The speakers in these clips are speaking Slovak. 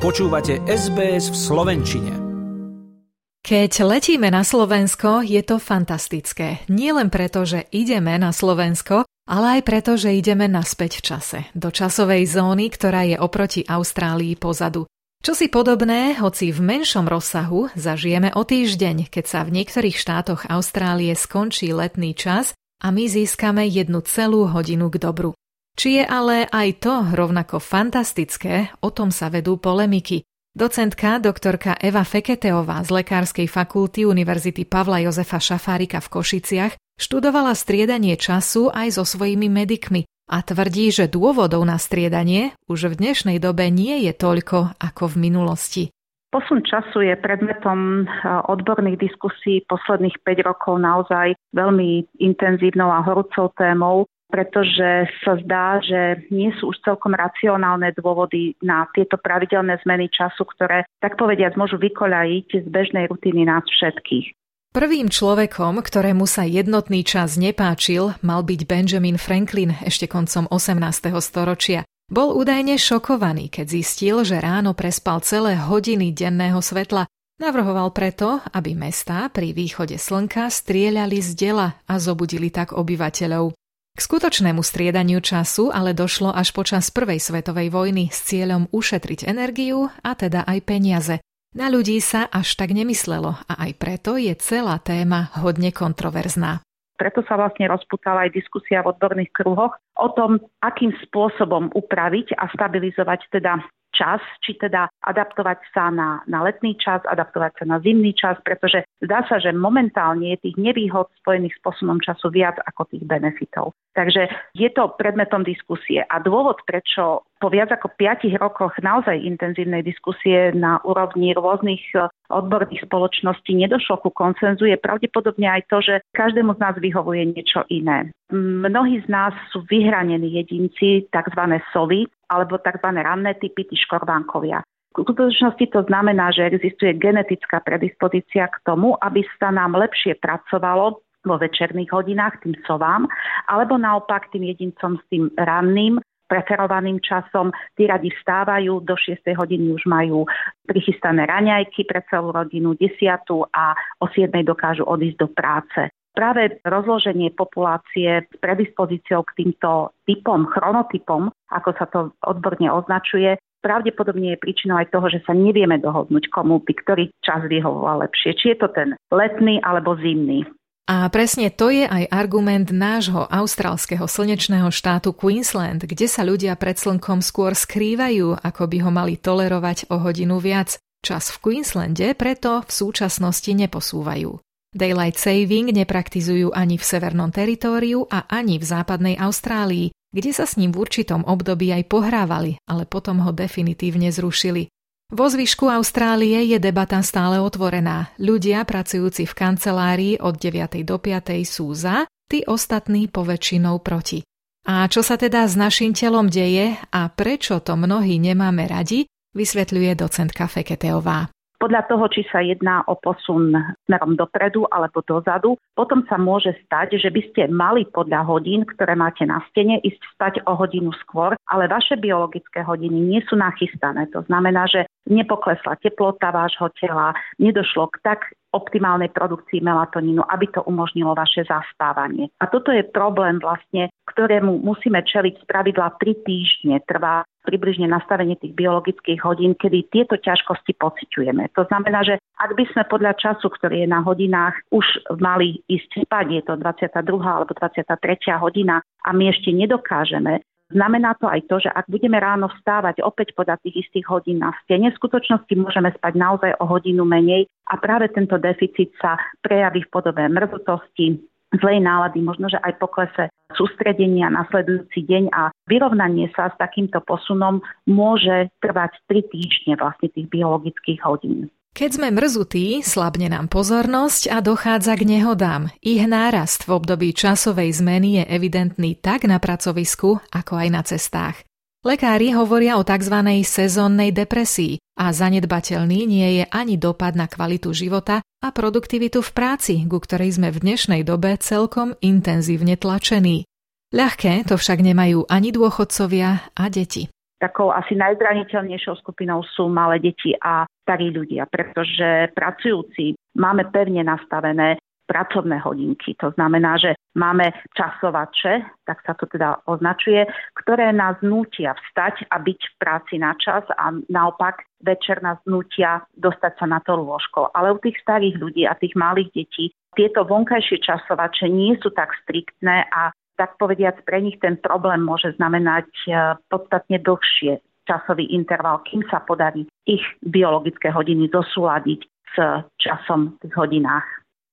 Počúvate SBS v Slovenčine. Keď letíme na Slovensko, je to fantastické. Nie len preto, že ideme na Slovensko, ale aj preto, že ideme naspäť v čase, do časovej zóny, ktorá je oproti Austrálii pozadu. Čo si podobné, hoci v menšom rozsahu, zažijeme o týždeň, keď sa v niektorých štátoch Austrálie skončí letný čas a my získame jednu celú hodinu k dobru. Či je ale aj to rovnako fantastické, o tom sa vedú polemiky. Docentka doktorka Eva Feketeová z Lekárskej fakulty Univerzity Pavla Jozefa Šafárika v Košiciach študovala striedanie času aj so svojimi medikmi a tvrdí, že dôvodov na striedanie už v dnešnej dobe nie je toľko ako v minulosti. Posun času je predmetom odborných diskusí posledných 5 rokov naozaj veľmi intenzívnou a horúcou témou pretože sa zdá, že nie sú už celkom racionálne dôvody na tieto pravidelné zmeny času, ktoré, tak povediať, môžu vykoľajiť z bežnej rutiny nás všetkých. Prvým človekom, ktorému sa jednotný čas nepáčil, mal byť Benjamin Franklin ešte koncom 18. storočia. Bol údajne šokovaný, keď zistil, že ráno prespal celé hodiny denného svetla. Navrhoval preto, aby mestá pri východe slnka strieľali z dela a zobudili tak obyvateľov. K skutočnému striedaniu času ale došlo až počas Prvej svetovej vojny s cieľom ušetriť energiu a teda aj peniaze. Na ľudí sa až tak nemyslelo a aj preto je celá téma hodne kontroverzná. Preto sa vlastne rozputala aj diskusia v odborných kruhoch o tom, akým spôsobom upraviť a stabilizovať teda čas, či teda adaptovať sa na, na letný čas, adaptovať sa na zimný čas, pretože zdá sa, že momentálne je tých nevýhod spojených s posunom času viac ako tých benefitov. Takže je to predmetom diskusie a dôvod, prečo po viac ako 5 rokoch naozaj intenzívnej diskusie na úrovni rôznych e, odborných spoločností nedošlo ku koncenzu, je pravdepodobne aj to, že každému z nás vyhovuje niečo iné. Mnohí z nás sú vyhranení jedinci, tzv. soli, alebo tzv. ranné typy, tí škorvánkovia. V skutočnosti to znamená, že existuje genetická predispozícia k tomu, aby sa nám lepšie pracovalo vo večerných hodinách tým sovám, alebo naopak tým jedincom s tým ranným preferovaným časom. Tí radi vstávajú, do 6 hodiny už majú prichystané raňajky pre celú rodinu, 10 a o 7 dokážu odísť do práce. Práve rozloženie populácie s predispozíciou k týmto typom, chronotypom, ako sa to odborne označuje, pravdepodobne je príčinou aj toho, že sa nevieme dohodnúť, komu by ktorý čas vyhovoval lepšie. Či je to ten letný alebo zimný. A presne to je aj argument nášho austrálskeho slnečného štátu Queensland, kde sa ľudia pred slnkom skôr skrývajú, ako by ho mali tolerovať o hodinu viac. Čas v Queenslande preto v súčasnosti neposúvajú. Daylight saving nepraktizujú ani v severnom teritóriu a ani v západnej Austrálii, kde sa s ním v určitom období aj pohrávali, ale potom ho definitívne zrušili. Vo zvyšku Austrálie je debata stále otvorená. Ľudia pracujúci v kancelárii od 9. do 5. sú za, tí ostatní poväčšinou proti. A čo sa teda s našim telom deje a prečo to mnohí nemáme radi, vysvetľuje docentka Feketeová podľa toho, či sa jedná o posun smerom dopredu alebo dozadu. Potom sa môže stať, že by ste mali podľa hodín, ktoré máte na stene, ísť spať o hodinu skôr, ale vaše biologické hodiny nie sú nachystané. To znamená, že nepoklesla teplota vášho tela, nedošlo k tak optimálnej produkcii melatonínu, aby to umožnilo vaše zaspávanie. A toto je problém vlastne, ktorému musíme čeliť z pravidla 3 týždne. Trvá približne nastavenie tých biologických hodín, kedy tieto ťažkosti pociťujeme. To znamená, že ak by sme podľa času, ktorý je na hodinách, už mali ísť spať, je to 22. alebo 23. hodina a my ešte nedokážeme, Znamená to aj to, že ak budeme ráno vstávať opäť podľa tých istých hodín na stene, v skutočnosti môžeme spať naozaj o hodinu menej a práve tento deficit sa prejaví v podobe mrzutosti, zlej nálady, možno, že aj poklese sústredenia nasledujúci deň a vyrovnanie sa s takýmto posunom môže trvať 3 týždne vlastne tých biologických hodín. Keď sme mrzutí, slabne nám pozornosť a dochádza k nehodám. Ich nárast v období časovej zmeny je evidentný tak na pracovisku, ako aj na cestách. Lekári hovoria o tzv. sezónnej depresii a zanedbateľný nie je ani dopad na kvalitu života a produktivitu v práci, ku ktorej sme v dnešnej dobe celkom intenzívne tlačení. Ľahké to však nemajú ani dôchodcovia a deti. takou asi najzraniteľnejšou skupinou sú malé deti a starí ľudia, pretože pracujúci máme pevne nastavené pracovné hodinky. To znamená, že máme časovače, tak sa to teda označuje, ktoré nás nútia vstať a byť v práci na čas a naopak večer nás nútia dostať sa na to lôžko. Ale u tých starých ľudí a tých malých detí tieto vonkajšie časovače nie sú tak striktné a tak povediac pre nich ten problém môže znamenať e, podstatne dlhšie časový interval, kým sa podarí ich biologické hodiny zosúľadiť s časom v hodinách.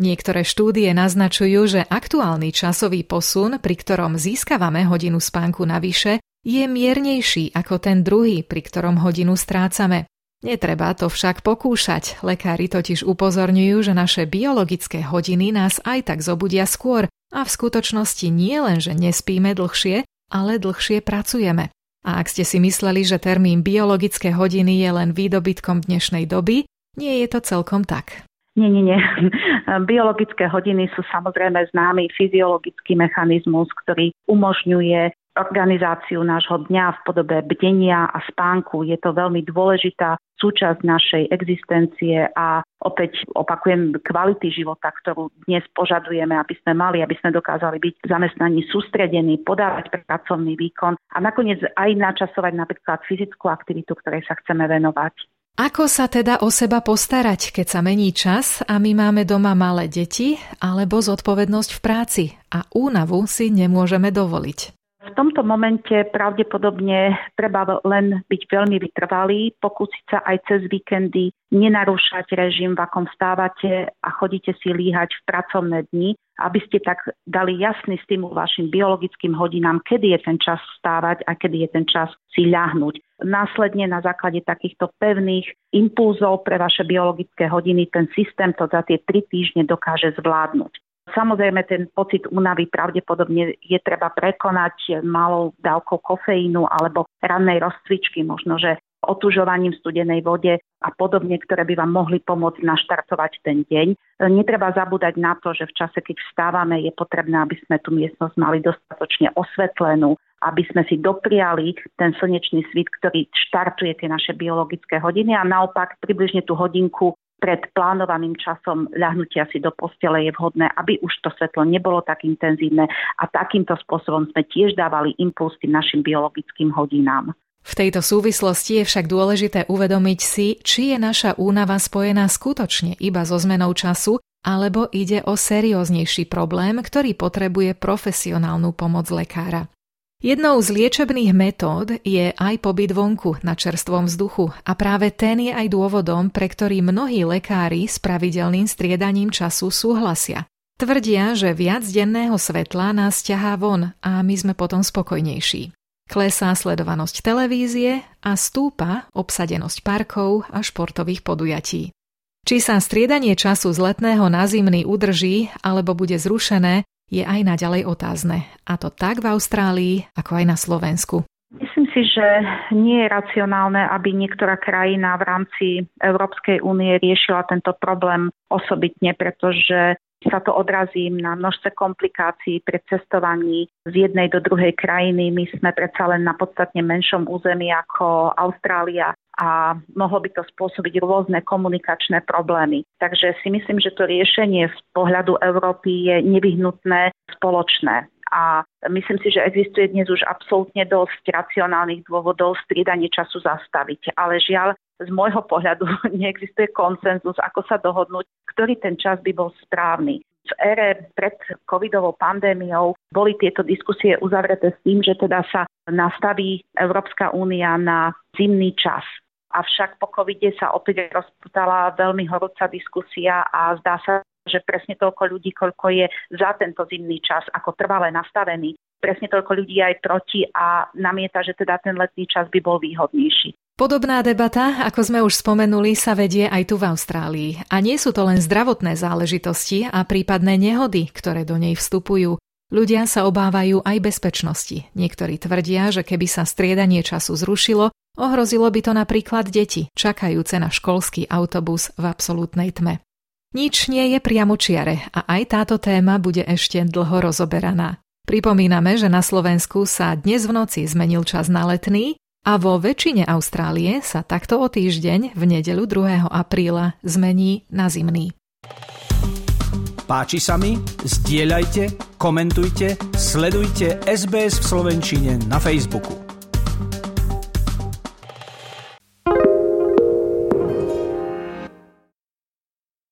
Niektoré štúdie naznačujú, že aktuálny časový posun, pri ktorom získavame hodinu spánku navyše, je miernejší ako ten druhý, pri ktorom hodinu strácame. Netreba to však pokúšať, lekári totiž upozorňujú, že naše biologické hodiny nás aj tak zobudia skôr a v skutočnosti nie len, že nespíme dlhšie, ale dlhšie pracujeme. A ak ste si mysleli, že termín biologické hodiny je len výdobytkom dnešnej doby, nie je to celkom tak. Nie, nie, nie. Biologické hodiny sú samozrejme známy fyziologický mechanizmus, ktorý umožňuje organizáciu nášho dňa v podobe bdenia a spánku. Je to veľmi dôležitá súčasť našej existencie a opäť opakujem kvality života, ktorú dnes požadujeme, aby sme mali, aby sme dokázali byť zamestnaní sústredení, podávať pracovný výkon a nakoniec aj načasovať napríklad fyzickú aktivitu, ktorej sa chceme venovať. Ako sa teda o seba postarať, keď sa mení čas a my máme doma malé deti alebo zodpovednosť v práci a únavu si nemôžeme dovoliť? V tomto momente pravdepodobne treba len byť veľmi vytrvalý, pokúsiť sa aj cez víkendy nenarúšať režim, v akom stávate a chodíte si líhať v pracovné dni, aby ste tak dali jasný stimul vašim biologickým hodinám, kedy je ten čas stávať a kedy je ten čas si ľahnúť. Následne na základe takýchto pevných impulzov pre vaše biologické hodiny ten systém to za tie tri týždne dokáže zvládnuť. Samozrejme, ten pocit únavy pravdepodobne je treba prekonať malou dávkou kofeínu alebo rannej rozcvičky, možno, že otužovaním studenej vode a podobne, ktoré by vám mohli pomôcť naštartovať ten deň. Netreba zabúdať na to, že v čase, keď vstávame, je potrebné, aby sme tú miestnosť mali dostatočne osvetlenú, aby sme si dopriali ten slnečný svit, ktorý štartuje tie naše biologické hodiny a naopak približne tú hodinku pred plánovaným časom ľahnutia si do postele je vhodné, aby už to svetlo nebolo tak intenzívne a takýmto spôsobom sme tiež dávali impuls tým našim biologickým hodinám. V tejto súvislosti je však dôležité uvedomiť si, či je naša únava spojená skutočne iba so zmenou času, alebo ide o serióznejší problém, ktorý potrebuje profesionálnu pomoc lekára. Jednou z liečebných metód je aj pobyt vonku na čerstvom vzduchu a práve ten je aj dôvodom, pre ktorý mnohí lekári s pravidelným striedaním času súhlasia. Tvrdia, že viac denného svetla nás ťahá von a my sme potom spokojnejší. Klesá sledovanosť televízie a stúpa obsadenosť parkov a športových podujatí. Či sa striedanie času z letného na zimný udrží alebo bude zrušené, je aj naďalej otázne. A to tak v Austrálii, ako aj na Slovensku. Myslím si, že nie je racionálne, aby niektorá krajina v rámci Európskej únie riešila tento problém osobitne, pretože sa to odrazí na množstve komplikácií pri cestovaní z jednej do druhej krajiny. My sme predsa len na podstatne menšom území ako Austrália a mohlo by to spôsobiť rôzne komunikačné problémy. Takže si myslím, že to riešenie z pohľadu Európy je nevyhnutné spoločné. A myslím si, že existuje dnes už absolútne dosť racionálnych dôvodov striedanie času zastaviť. Ale žiaľ, z môjho pohľadu neexistuje konsenzus, ako sa dohodnúť, ktorý ten čas by bol správny. V ére pred covidovou pandémiou boli tieto diskusie uzavreté s tým, že teda sa nastaví Európska únia na zimný čas. Avšak po covide sa opäť rozputala veľmi horúca diskusia a zdá sa, že presne toľko ľudí, koľko je za tento zimný čas ako trvalé nastavený, presne toľko ľudí aj proti a namieta, že teda ten letný čas by bol výhodnejší. Podobná debata, ako sme už spomenuli, sa vedie aj tu v Austrálii. A nie sú to len zdravotné záležitosti a prípadné nehody, ktoré do nej vstupujú. Ľudia sa obávajú aj bezpečnosti. Niektorí tvrdia, že keby sa striedanie času zrušilo, ohrozilo by to napríklad deti, čakajúce na školský autobus v absolútnej tme. Nič nie je priamočiare a aj táto téma bude ešte dlho rozoberaná. Pripomíname, že na Slovensku sa dnes v noci zmenil čas na letný A vo väčšine Austrálie sa takto o týždeň v nedelu 2. apríla zmení na zimný. Páči sa mi? Zdieľajte, komentujte, sledujte SBS v Slovenčine na Facebooku.